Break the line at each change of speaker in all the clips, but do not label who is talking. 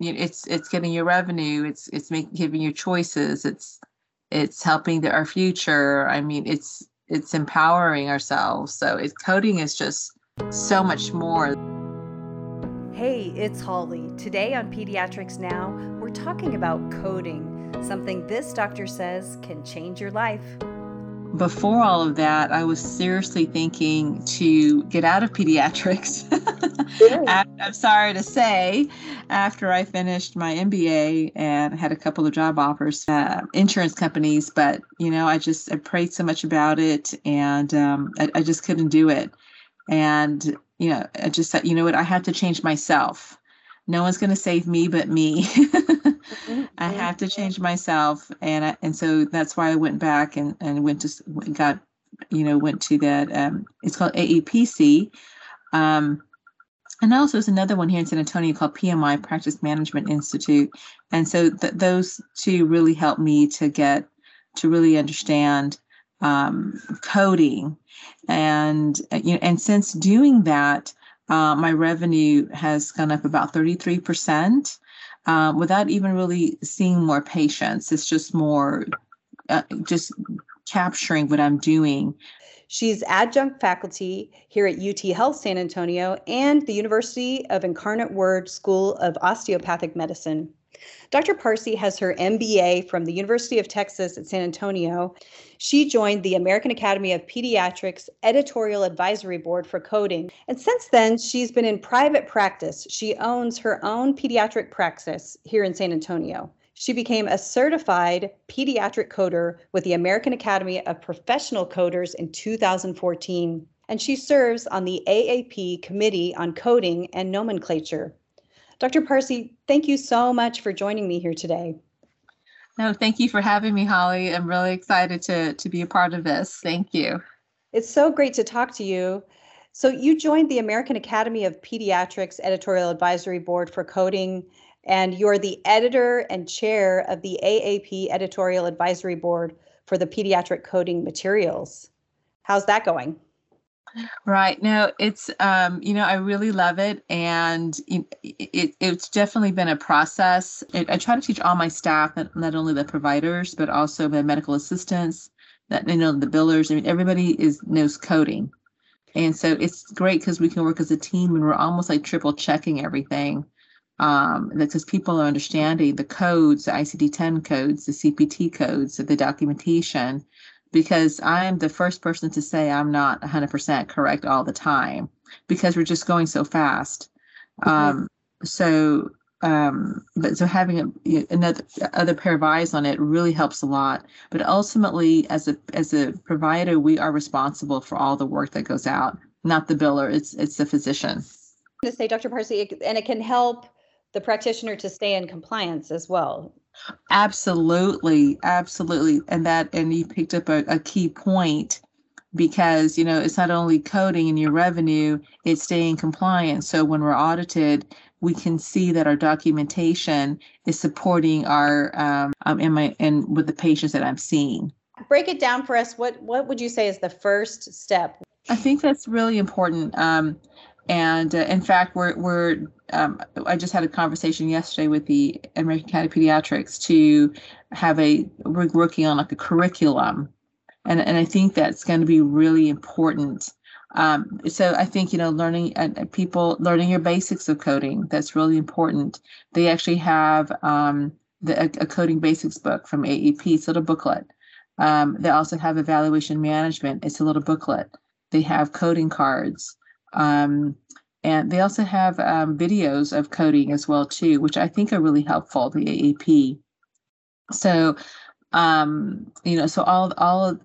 you it's it's getting your revenue it's it's making giving you choices it's it's helping the, our future. I mean it's it's empowering ourselves. So it's coding is just so much more.
Hey it's holly. Today on pediatrics now we're talking about coding something this doctor says can change your life
before all of that, I was seriously thinking to get out of pediatrics. I'm sorry to say, after I finished my MBA and had a couple of job offers, uh, insurance companies, but you know, I just I prayed so much about it, and um, I, I just couldn't do it. And you know, I just thought, you know what, I have to change myself. No one's going to save me but me. I mm-hmm. have to change myself, and I, and so that's why I went back and and went to got you know went to that. Um, it's called AAPC, Um, and also there's another one here in San Antonio called PMI Practice Management Institute, and so th- those two really helped me to get to really understand um, coding, and uh, you know, and since doing that, uh, my revenue has gone up about 33 percent um, without even really seeing more patients. It's just more uh, just capturing what I'm doing.
She's adjunct faculty here at UT Health San Antonio and the University of Incarnate Word School of Osteopathic Medicine. Dr. Parsi has her MBA from the University of Texas at San Antonio. She joined the American Academy of Pediatrics Editorial Advisory Board for coding. And since then, she's been in private practice. She owns her own pediatric practice here in San Antonio. She became a certified pediatric coder with the American Academy of Professional Coders in 2014. And she serves on the AAP Committee on Coding and Nomenclature. Dr. Parsi, thank you so much for joining me here today.
No, thank you for having me, Holly. I'm really excited to, to be a part of this. Thank you.
It's so great to talk to you. So, you joined the American Academy of Pediatrics Editorial Advisory Board for Coding, and you're the editor and chair of the AAP Editorial Advisory Board for the pediatric coding materials. How's that going?
Right. No, it's um, you know, I really love it, and it, it it's definitely been a process. It, I try to teach all my staff, not, only the providers, but also the medical assistants, that you know, the billers. I mean, everybody is knows coding, and so it's great because we can work as a team, and we're almost like triple checking everything. Um, because people are understanding the codes, the ICD-10 codes, the CPT codes, the documentation, because I'm the first person to say I'm not 100% correct all the time because we're just going so fast. Mm-hmm. Um, so, um, but so having a, another other pair of eyes on it really helps a lot. But ultimately, as a as a provider, we are responsible for all the work that goes out, not the biller. It's it's the physician.
To say, Dr. Parsi, and it can help the practitioner to stay in compliance as well.
Absolutely, absolutely. And that and you picked up a, a key point because you know it's not only coding in your revenue, it's staying compliant. So when we're audited, we can see that our documentation is supporting our um, um in my and with the patients that I'm seeing.
Break it down for us. What what would you say is the first step?
I think that's really important. Um, and uh, in fact, we're we're um, I just had a conversation yesterday with the American Academy of Pediatrics to have a we're working on like a curriculum, and and I think that's going to be really important. Um, so I think you know learning uh, people learning your basics of coding that's really important. They actually have um, the a, a, coding basics book from AAP, It's a little booklet. Um, they also have evaluation management. It's a little booklet. They have coding cards. Um, and they also have um, videos of coding as well too, which I think are really helpful. The AAP. So, um, you know, so all all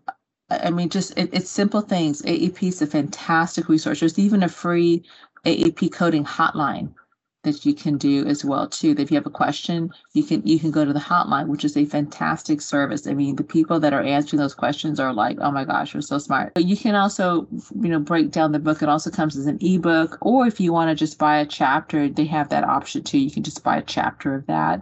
I mean, just it, it's simple things. AAP is a fantastic resource. There's even a free AAP coding hotline that you can do as well too. If you have a question, you can you can go to the hotline, which is a fantastic service. I mean, the people that are answering those questions are like, oh my gosh, you're so smart. But you can also, you know, break down the book. It also comes as an ebook, or if you want to just buy a chapter, they have that option too. You can just buy a chapter of that.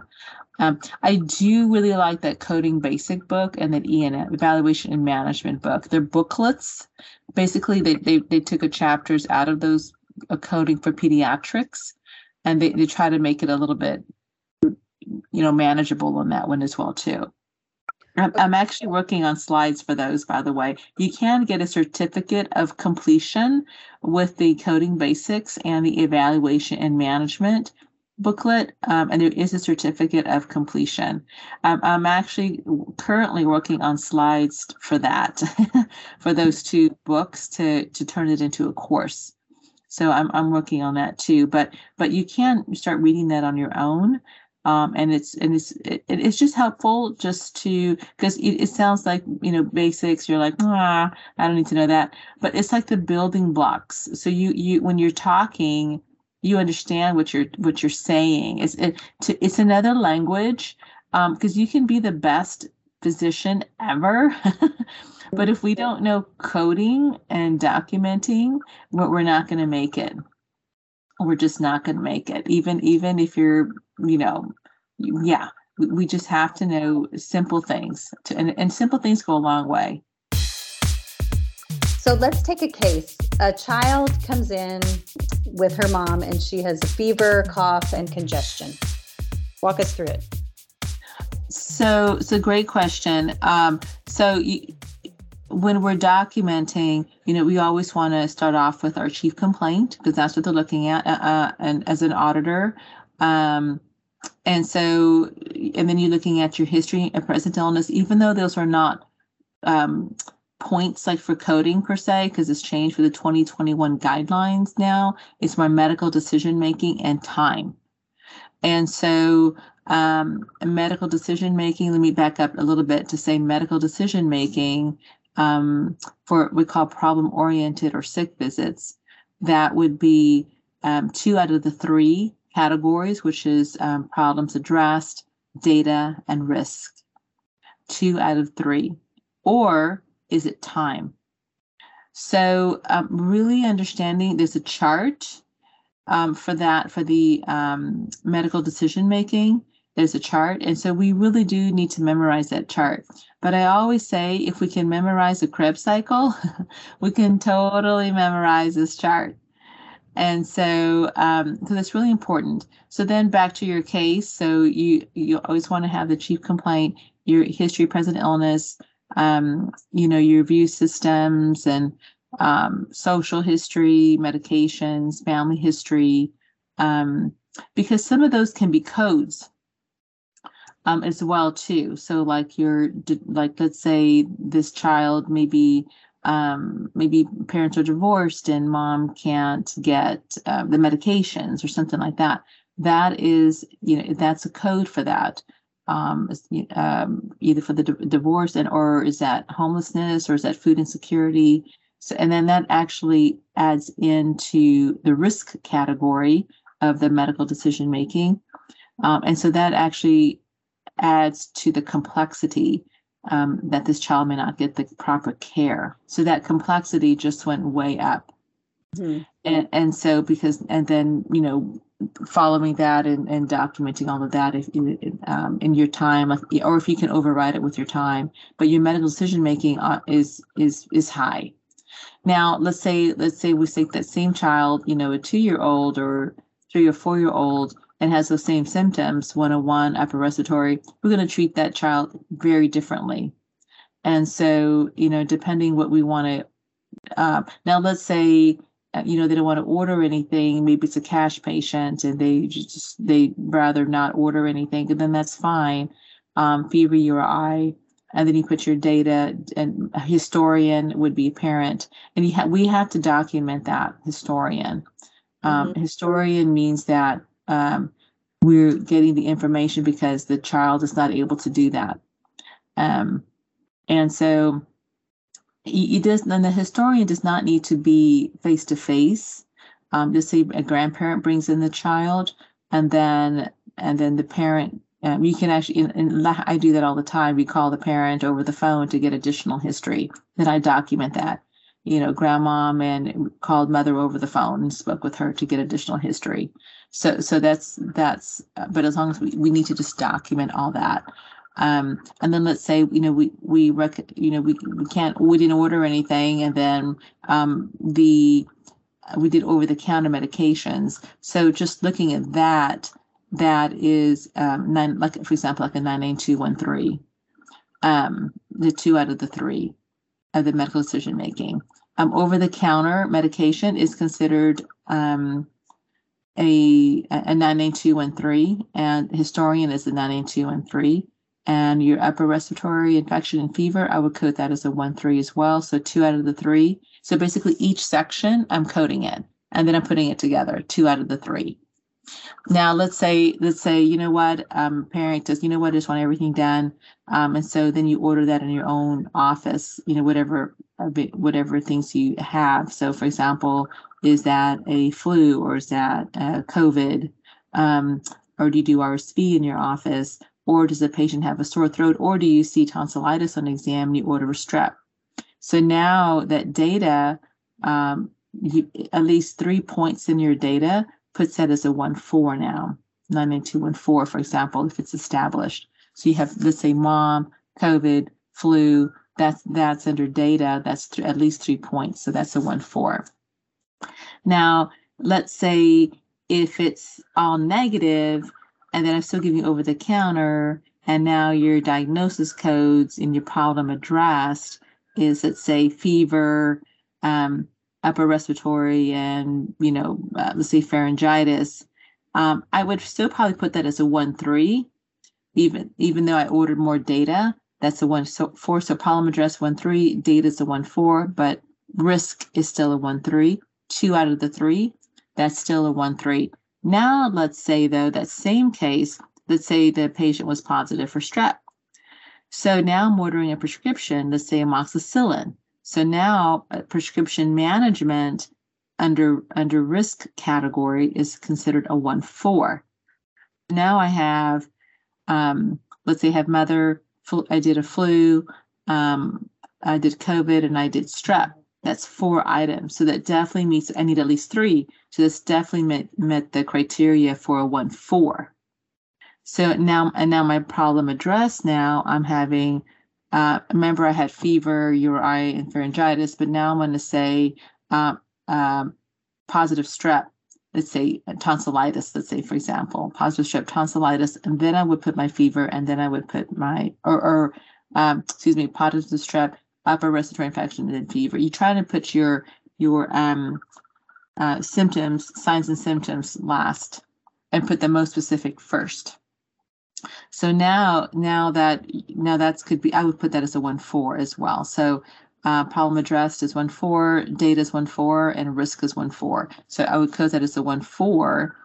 Um, I do really like that coding basic book and that EN evaluation and management book. They're booklets. Basically, they they, they took a chapters out of those uh, coding for pediatrics and they, they try to make it a little bit you know, manageable on that one as well too. I'm, actually working on slides for those, by the way. You can get a certificate of completion with the coding basics and the evaluation and management booklet, um, and there is a certificate of completion. Um, I'm actually currently working on slides for that, for those two books to to turn it into a course. So I'm I'm working on that too. But but you can start reading that on your own. Um, and it's and it's it, it's just helpful just to because it, it sounds like you know basics you're like ah i don't need to know that but it's like the building blocks so you you when you're talking you understand what you're what you're saying it's it, to, it's another language because um, you can be the best physician ever but if we don't know coding and documenting we're not going to make it. We're just not going to make it even even if you're you know yeah we, just have to know simple things to, and, and simple things go a long way.
So let's take a case. A child comes in with her mom and she has a fever cough and congestion. Walk us through it.
So it's a great question. Um, so you, when we're documenting, you know, we always want to start off with our chief complaint because that's what they're looking at, uh, uh, and as an auditor. Um, and so, and then you're looking at your history and present illness, even though those are not um, points like for coding per se, because it's changed for the 2021 guidelines now. It's my medical decision making and time. And so, um, medical decision making, let me back up a little bit to say medical decision making um, for what we call problem oriented or sick visits. That would be um, two out of the three categories, which is um, problems addressed, data, and risk. Two out of three. Or is it time? So, um, really understanding there's a chart um, for that for the um, medical decision making there's a chart. And so we really do need to memorize that chart. But I always say if we can memorize the Krebs cycle, we can totally memorize this chart. And so, um, so that's really important. So then back to your case. So you you always want to have the chief complaint, your history, present illness, um, you know, your view systems and um, social history, medications, family history, um, because some of those can be codes um, as well too. So like you're like let's say this child maybe um, maybe parents are divorced and mom can't get uh, the medications or something like that. That is you know that's a code for that. Um, um, either for the d- divorce and or is that homelessness or is that food insecurity? So and then that actually adds into the risk category of the medical decision making. Um, and so that actually adds to the complexity um, that this child may not get the proper care. So that complexity just went way up. Mm-hmm. And, and so because and then you know following that and, and documenting all of that if um, in your time or if you can override it with your time but your medical decision making uh, is is is high now let's say let's say we take that same child you know a two year old or three or four year old and has those same symptoms, 101 upper respiratory, we're going to treat that child very differently. And so, you know, depending what we want to, uh, now let's say, uh, you know, they don't want to order anything. Maybe it's a cash patient and they just, they rather not order anything, and then that's fine. Um, fever URI, and then you put your data and a historian would be a parent and you ha- we have to document that historian um, mm-hmm. historian means that um, we're getting the information because the child is not able to do that. Um, and so it does, and the historian does not need to be face to face. Just say a grandparent brings in the child, and then and then the parent. Um, you can actually, and I do that all the time. We call the parent over the phone to get additional history. Then I document that you know, grandma and called mother over the phone and spoke with her to get additional history. So, so that's that's. But as long as we, we need to just document all that, um, and then let's say you know we we rec- you know we we can't we didn't order anything, and then um, the we did over the counter medications. So just looking at that, that is um, nine, like for example, like a 99213, um, the two out of the three of the medical decision making. Um, over the counter medication is considered um, a, a 99213, and historian is a 99213. And your upper respiratory infection and fever, I would code that as a 1 3 as well. So two out of the three. So basically, each section, I'm coding it and then I'm putting it together, two out of the three. Now let's say let's say you know what um, parent does you know what I just want everything done, um, and so then you order that in your own office. You know whatever whatever things you have. So for example, is that a flu or is that a COVID, um, or do you do RSV in your office, or does the patient have a sore throat, or do you see tonsillitis on exam and you order a strep? So now that data, um, you, at least three points in your data puts that as a 1-4 now, 99214, for example, if it's established. So you have, let's say, mom, COVID, flu, that's that's under data, that's th- at least three points. So that's a 1-4. Now, let's say if it's all negative, and then I'm still giving you over the counter, and now your diagnosis codes in your problem addressed is, let's say, fever, um, upper respiratory and you know uh, let's say pharyngitis um, i would still probably put that as a 1-3 even even though i ordered more data that's a 1 so 4 so problem address 1-3 data is a 1-4 but risk is still a 1-3 two out of the three that's still a 1-3 now let's say though that same case let's say the patient was positive for strep. So now i'm ordering a prescription let's say amoxicillin so now uh, prescription management under under risk category is considered a one four. Now I have, um, let's say I have mother, I did a flu, um, I did COVID, and I did strep. That's four items. So that definitely meets, I need at least three. So this definitely met, met the criteria for a one four. So now, and now my problem addressed. now I'm having uh, remember, I had fever, URI, and pharyngitis, but now I'm going to say uh, um, positive strep. Let's say tonsillitis. Let's say, for example, positive strep tonsillitis, and then I would put my fever, and then I would put my or, or um, excuse me, positive strep, upper respiratory infection, and then fever. You try to put your your um, uh, symptoms, signs and symptoms last, and put the most specific first. So now, now that now that's could be, I would put that as a one four as well. So uh, problem addressed is one four, data is one four, and risk is one four. So I would code that as a one four,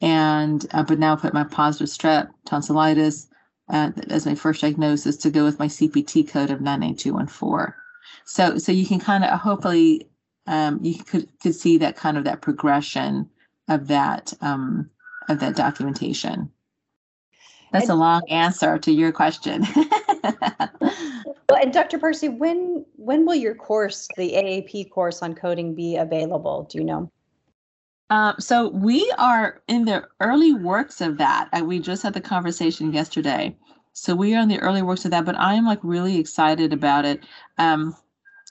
and uh, but now put my positive strep tonsillitis uh, as my first diagnosis to go with my CPT code of nine eight two one four. So so you can kind of hopefully um, you could could see that kind of that progression of that um, of that documentation. That's and, a long answer to your question.
well, and Dr. Parsi, when when will your course, the AAP course on coding, be available? Do you know?
Um, so we are in the early works of that. Uh, we just had the conversation yesterday. So we are in the early works of that, but I am like really excited about it. Um,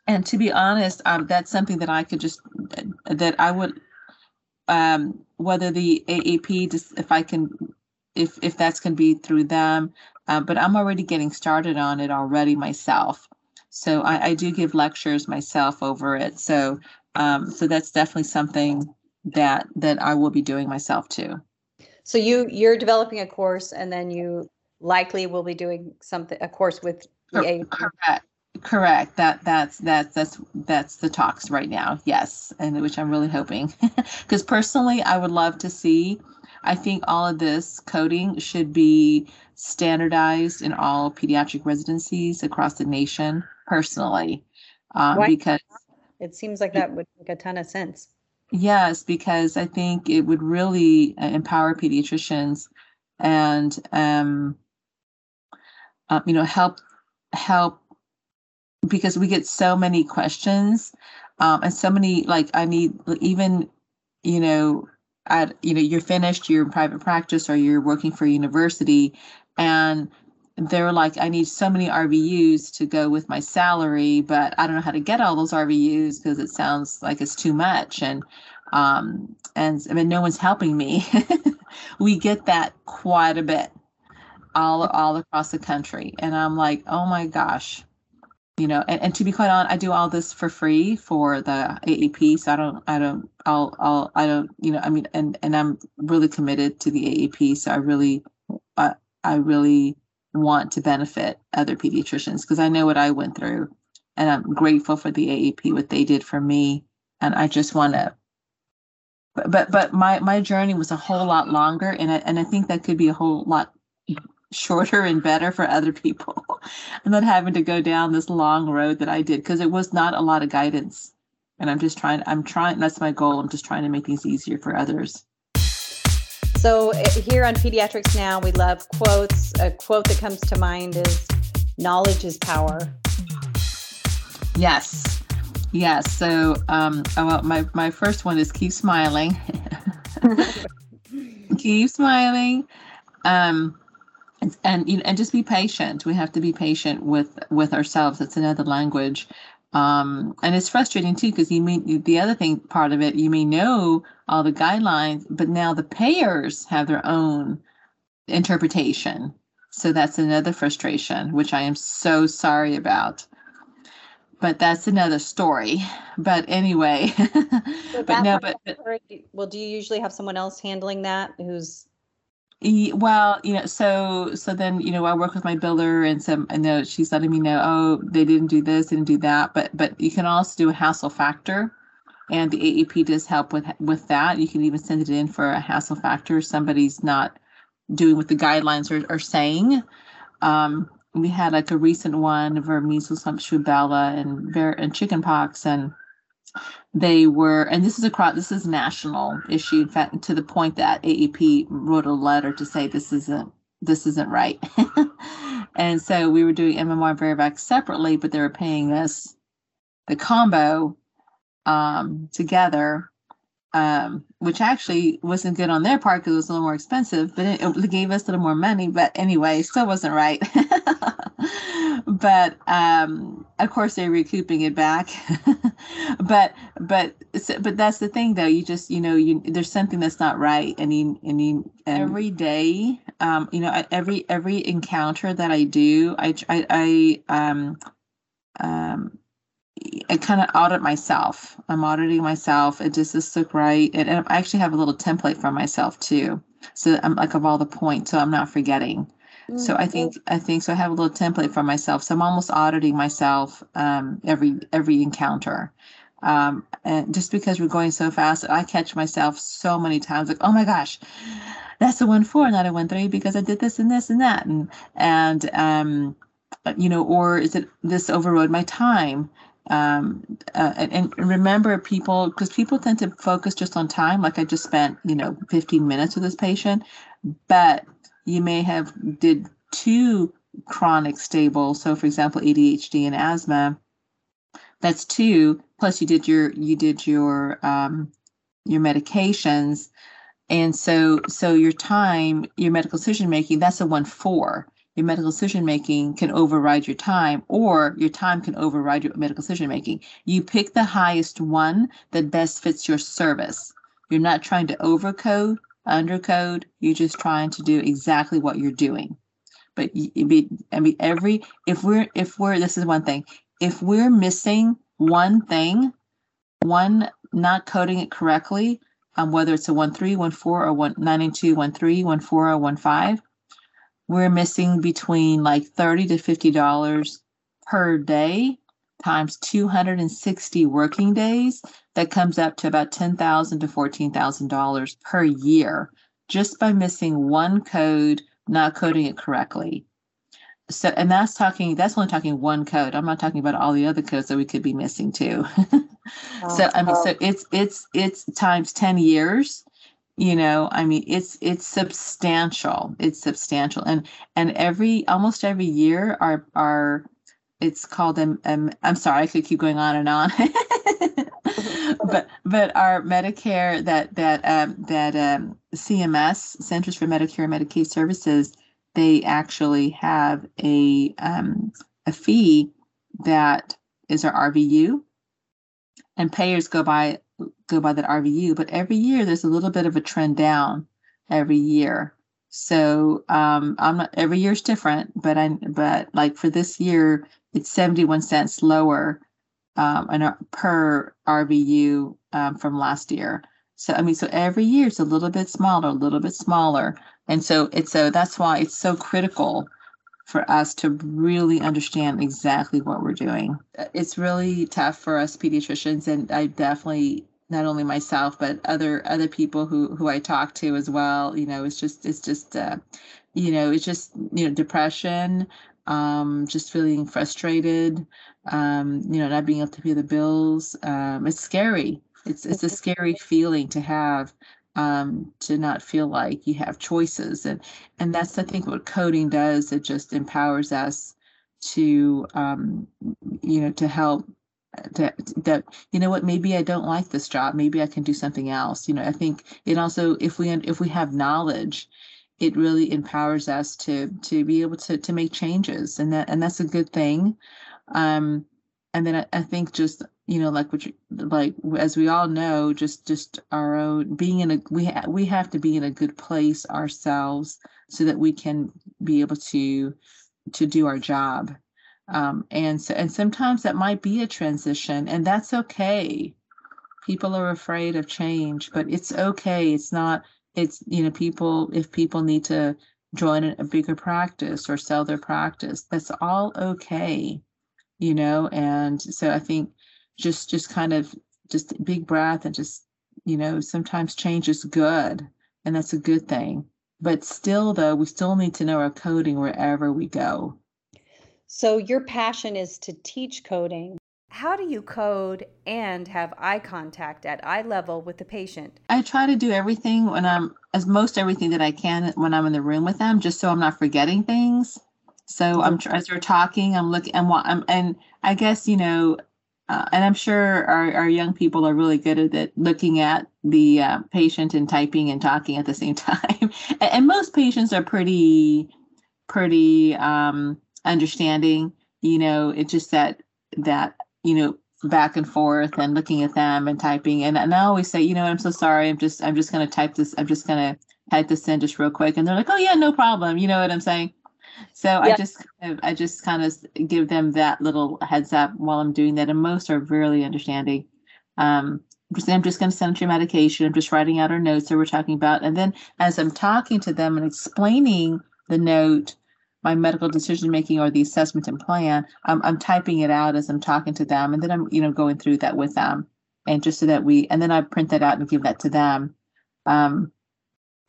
and to be honest, um, that's something that I could just that I would um, whether the AAP just if I can if if that's going to be through them. Uh, but I'm already getting started on it already myself. So I, I do give lectures myself over it. So um, so that's definitely something that that I will be doing myself too.
So you you're developing a course, and then you likely will be doing something a course with
EA. Correct. Correct. That that's that's that's that's the talks right now. Yes, and which I'm really hoping, because personally, I would love to see I think all of this coding should be standardized in all pediatric residencies across the nation personally. Um, because
it seems like that would make a ton of sense.
Yes, because I think it would really uh, empower pediatricians and um, uh, you know help help because we get so many questions um, and so many like I need even you know at you know you're finished you're in private practice or you're working for a university and they're like i need so many rvus to go with my salary but i don't know how to get all those rvus because it sounds like it's too much and um, and I mean, no one's helping me. we get that quite a bit all all across the country, and I'm like, oh my gosh, you know. And, and to be quite honest, I do all this for free for the AAP, so I don't, I don't, I'll, I'll, I don't, you know, I mean, and and I'm really committed to the AAP, so I really, I, I really want to benefit other pediatricians because I know what I went through, and I'm grateful for the AAP what they did for me, and I just want to but but but my my journey was a whole lot longer and I, and I think that could be a whole lot shorter and better for other people and not having to go down this long road that I did because it was not a lot of guidance and I'm just trying I'm trying that's my goal I'm just trying to make things easier for others
so eh, here on pediatrics now we love quotes a quote that comes to mind is knowledge is power
yes Yes. So, um, oh, well, my my first one is keep smiling. keep smiling. Um, and, and you know, and just be patient. We have to be patient with with ourselves. It's another language. Um, and it's frustrating too because you mean the other thing part of it you may know all the guidelines but now the payers have their own interpretation so that's another frustration which i am so sorry about but that's another story. But anyway, so but no, but
well, do you usually have someone else handling that who's
well, you know, so so then you know I work with my builder and some I know she's letting me know, oh, they didn't do this, didn't do that, but but you can also do a hassle factor, and the AAP does help with with that. You can even send it in for a hassle factor. Somebody's not doing what the guidelines are, are saying. Um, we had like a recent one for measles, mumps, rubella, and and chickenpox, and they were, and this is across, this is national issue. In fact, to the point that AAP wrote a letter to say this isn't this isn't right. and so we were doing MMR and Varivax separately, but they were paying us the combo um, together um, which actually wasn't good on their part because it was a little more expensive, but it, it, gave us a little more money. But anyway, still wasn't right. but um, of course, they're recouping it back. but but but that's the thing, though. You just you know you there's something that's not right, and you and you every day, um, you know, every every encounter that I do, I I, I um um I kind of audit myself. I'm auditing myself. It does this look right? And, and, I actually have a little template for myself too. So I'm like of all the points, so I'm not forgetting. Mm-hmm. So I mm-hmm. think I think so. I have a little template for myself. So I'm almost auditing myself um, every every encounter. Um, and just because we're going so fast, I catch myself so many times like, oh my gosh, that's a one four, not a one three, because I did this and this and that, and and um, you know, or is it this overrode my time? um, uh, and, and, remember people because people tend to focus just on time like i just spent you know 15 minutes with this patient but you may have did two chronic stable so for example adhd and asthma that's two plus you did your you did your um, your medications and so so your time your medical decision making that's a one four your medical decision making can override your time, or your time can override your medical decision making. You pick the highest one that best fits your service. You're not trying to overcode, undercode. You're just trying to do exactly what you're doing. But I mean, every if we're if we're this is one thing. If we're missing one thing, one not coding it correctly, um, whether it's a one three, one four, or one nine and two, one three, one four, or one five, we're missing between like 30 to 50 dollars per day times 260 working days that comes up to about 10,000 to 14,000 dollars per year just by missing one code not coding it correctly. So and that's talking that's only talking one code. I'm not talking about all the other codes that we could be missing too. Oh, so i mean so oh. it's it's it's times 10 years you know i mean it's it's substantial it's substantial. And and every almost every year our our it's called um, um i'm sorry i could keep going on and on but but our medicare that that um that um cms centers for medicare and medicaid services they actually have a um a fee that is our rvu and payers go by go by that RVU, but every year there's a little bit of a trend down every year. So um, I'm not every year's different, but I but like for this year, it's 71 cents lower um, per RVU um, from last year. So I mean, so every year it's a little bit smaller, a little bit smaller, and so it's so that's why it's so critical for us to really understand exactly what we're doing. It's really tough for us pediatricians, and I definitely not only myself but other other people who who I talk to as well. You know, it's just it's just uh, you know it's just you know depression, um, just feeling frustrated, um, you know, not being able to pay the bills. Um, it's scary. It's it's a scary feeling to have. Um, to not feel like you have choices and and that's I think what coding does it just empowers us to um, you know to help that that you know what maybe i don't like this job maybe i can do something else you know i think it also if we if we have knowledge it really empowers us to to be able to to make changes and that and that's a good thing um and then i, I think just you know like what like as we all know just just our own being in a we ha- we have to be in a good place ourselves so that we can be able to to do our job um, and so, and sometimes that might be a transition, and that's okay. People are afraid of change, but it's okay. It's not. It's you know, people if people need to join a bigger practice or sell their practice, that's all okay. You know, and so I think just just kind of just big breath and just you know, sometimes change is good, and that's a good thing. But still, though, we still need to know our coding wherever we go
so your passion is to teach coding. How do you code and have eye contact at eye level with the patient?
I try to do everything when I'm as most everything that I can when I'm in the room with them, just so I'm not forgetting things. So I'm as we're talking, I'm looking and I'm and I guess you know, uh, and I'm sure our our young people are really good at it, looking at the uh, patient and typing and talking at the same time. and, and most patients are pretty pretty um, understanding you know it's just that that you know back and forth and looking at them and typing. And, and i always say you know i'm so sorry. I'm just i'm just going to type this i'm just going to type this in just real quick. And they're like oh yeah no problem. You know what i'm saying? So i just kind of, i just kind of give them that little heads up while i'm doing that. And most are really understanding. Um i'm just going to send you medication. I'm just writing out our notes that we're talking about. And then as i'm talking to them and explaining the note my medical decision making or the assessment and plan, I'm, I'm typing it out as I'm talking to them, and then I'm you know going through that with them, and just so that we, and then I print that out and give that to them, um,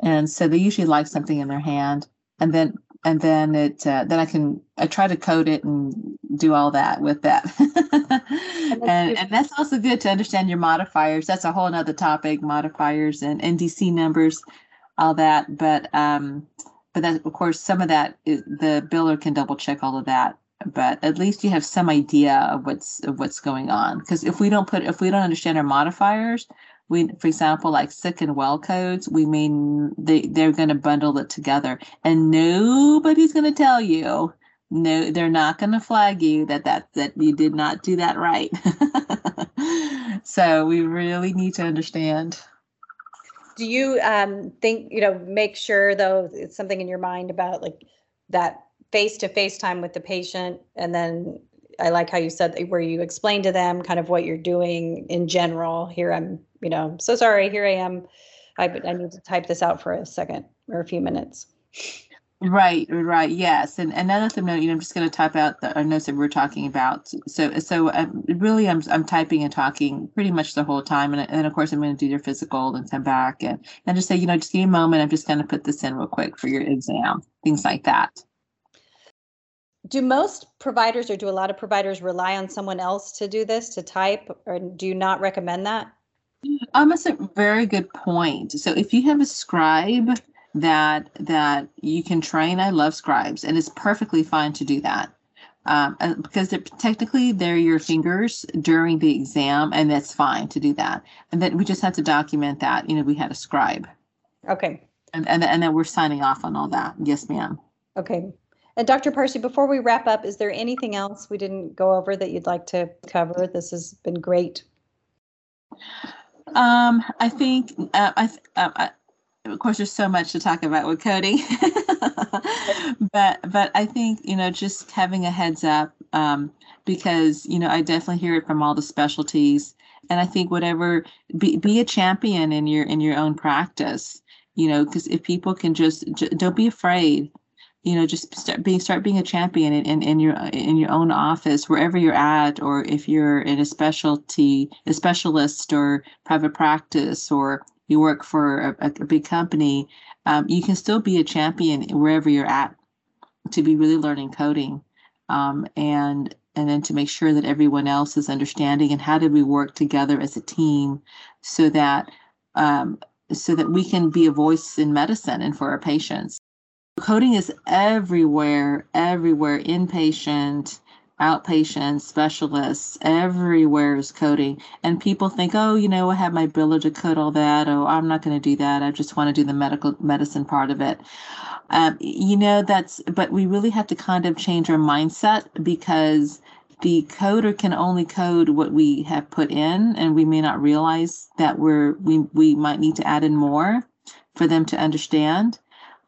and so they usually like something in their hand, and then and then it uh, then I can I try to code it and do all that with that, and and that's also good to understand your modifiers. That's a whole other topic, modifiers and NDC numbers, all that, but um but that of course some of that is, the biller can double check all of that but at least you have some idea of what's of what's going on. Because if we don't put if we don't understand our modifiers we for example like sick and well codes we mean they they're going to bundle it together. And nobody's going to tell you no they're not going to flag you that that that you did not do that right. So we really need to understand
do you um, think you know make sure though it's something in your mind about like that face to face time with the patient? And then i like how you said where you explain to them kind of what you're doing in general. Here i'm you know so sorry here i am. I, I need to type this out for a second or a few minutes
Right, right, yes, and and now let them know. You know, I'm just going to type out the notes that we're talking about. So, so um, really, I'm I'm typing and talking pretty much the whole time, and and of course, I'm going to do your physical and come back and and just say, you know, just give me a moment. I'm just going to put this in real quick for your exam, things like that.
Do most providers, or do a lot of providers, rely on someone else to do this to type, or do you not recommend that?
Um, that's a very good point. So, if you have a scribe that that you can train. I love scribes, and it's perfectly fine to do that. Um, because they're, technically they're your fingers during the exam, and that's fine to do that. And then we just have to document that. You know, we had a scribe.
Okay.
And and and then we're signing off on all that. Yes, ma'am.
Okay. And Dr. Parsi, before we wrap up, is there anything else we didn't go over that you'd like to cover? This has been great.
Um, I think uh, I, uh, I, of course, there's so much to talk about with coding, but but I think you know just having a heads up um, because you know I definitely hear it from all the specialties, and I think whatever be be a champion in your in your own practice, you know, because if people can just, just don't be afraid you know just start being start being a champion in, in, in your in your own office wherever you're at or if you're in a specialty a specialist or private practice or you work for a, a big company um, you can still be a champion wherever you're at to be really learning coding um, and and then to make sure that everyone else is understanding and how do we work together as a team so that um, so that we can be a voice in medicine and for our patients. Coding is everywhere, everywhere, inpatient, outpatient, specialists, everywhere is coding. And people think, oh, you know, I have my biller to code all that. Oh, I'm not going to do that. I just want to do the medical medicine part of it. Um, you know, that's, but we really have to kind of change our mindset because the coder can only code what we have put in, and we may not realize that we're, we, we might need to add in more for them to understand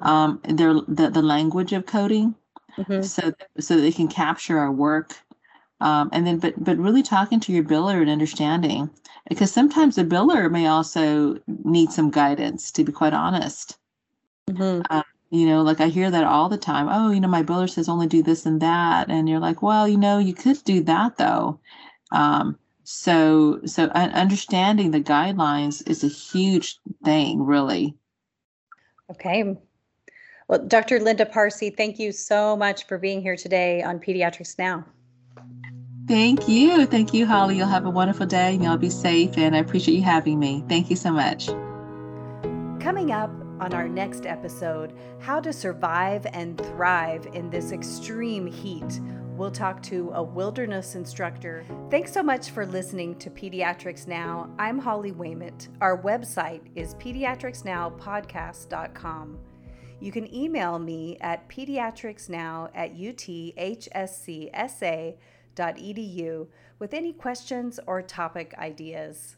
um, their the, the language of coding mm-hmm. so so they can capture our work. Um, and then but but really talking to your biller and understanding because sometimes the biller may also need some guidance to be quite honest. Mm-hmm. um, you know like i hear that all the time. Oh you know my biller says only do this and that. And you're like well you know you could do that though. Um, so so understanding the guidelines is a huge thing really.
Okay well, Dr. Linda Parsi, thank you so much for being here today on Pediatrics Now.
Thank you. Thank you, Holly. You'll have a wonderful day and you'll be safe. And I appreciate you having me. Thank you so much.
Coming up on our next episode, how to survive and thrive in this extreme heat. We'll talk to a wilderness instructor. Thanks so much for listening to Pediatrics Now. I'm Holly Wayment. Our website is pediatricsnowpodcast.com. You can email me at pediatricsnow at uthscsa.edu with any questions or topic ideas.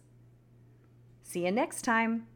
See you next time.